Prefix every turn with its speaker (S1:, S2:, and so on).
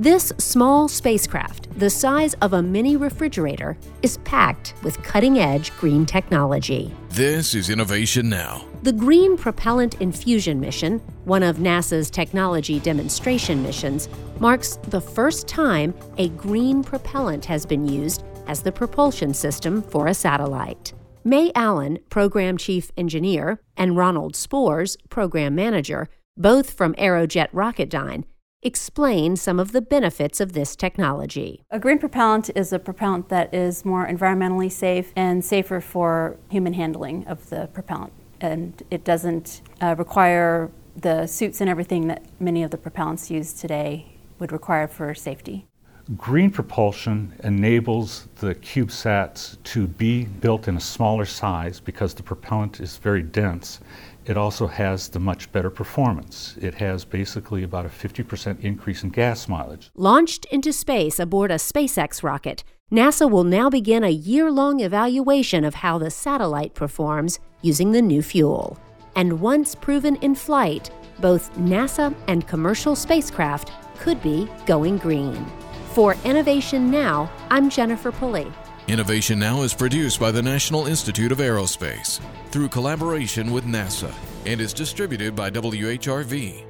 S1: This small spacecraft, the size of a mini refrigerator, is packed with cutting edge green technology.
S2: This is Innovation Now.
S1: The Green Propellant Infusion mission, one of NASA's technology demonstration missions, marks the first time a green propellant has been used as the propulsion system for a satellite. May Allen, Program Chief Engineer, and Ronald Spores, Program Manager, both from Aerojet Rocketdyne, explain some of the benefits of this technology.
S3: A green propellant is a propellant that is more environmentally safe and safer for human handling of the propellant. And it doesn't uh, require the suits and everything that many of the propellants used today would require for safety.
S4: Green propulsion enables the CubeSats to be built in a smaller size because the propellant is very dense. It also has the much better performance. It has basically about a 50% increase in gas mileage.
S1: Launched into space aboard a SpaceX rocket, NASA will now begin a year long evaluation of how the satellite performs using the new fuel. And once proven in flight, both NASA and commercial spacecraft could be going green. For Innovation Now, I'm Jennifer Pulley.
S2: Innovation Now is produced by the National Institute of Aerospace through collaboration with NASA and is distributed by WHRV.